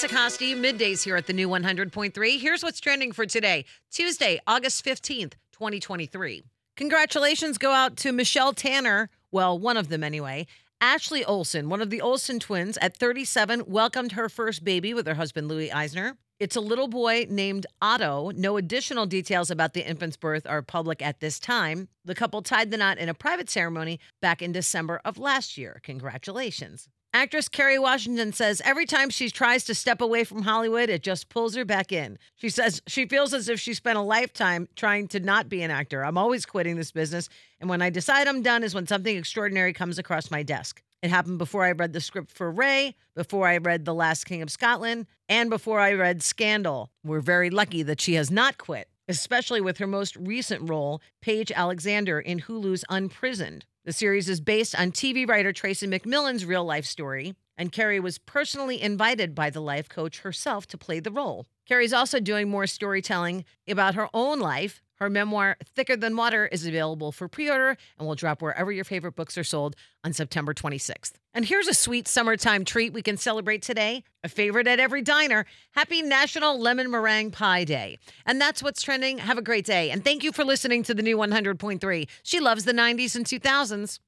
Lisa Costi, middays here at the new 100.3. Here's what's trending for today, Tuesday, August 15th, 2023. Congratulations go out to Michelle Tanner, well, one of them anyway. Ashley Olsen, one of the Olsen twins, at 37, welcomed her first baby with her husband, Louis Eisner. It's a little boy named Otto. No additional details about the infant's birth are public at this time. The couple tied the knot in a private ceremony back in December of last year. Congratulations. Actress Kerry Washington says every time she tries to step away from Hollywood, it just pulls her back in. She says she feels as if she spent a lifetime trying to not be an actor. I'm always quitting this business, and when I decide I'm done is when something extraordinary comes across my desk. It happened before I read the script for Ray, before I read The Last King of Scotland, and before I read Scandal. We're very lucky that she has not quit, especially with her most recent role, Paige Alexander, in Hulu's Unprisoned. The series is based on TV writer Tracy McMillan's real life story, and Kerry was personally invited by the life coach herself to play the role. Kerry's also doing more storytelling about her own life. Her memoir, Thicker Than Water, is available for pre order and will drop wherever your favorite books are sold on September 26th. And here's a sweet summertime treat we can celebrate today, a favorite at every diner. Happy National Lemon Meringue Pie Day. And that's what's trending. Have a great day. And thank you for listening to the new 100.3. She loves the 90s and 2000s.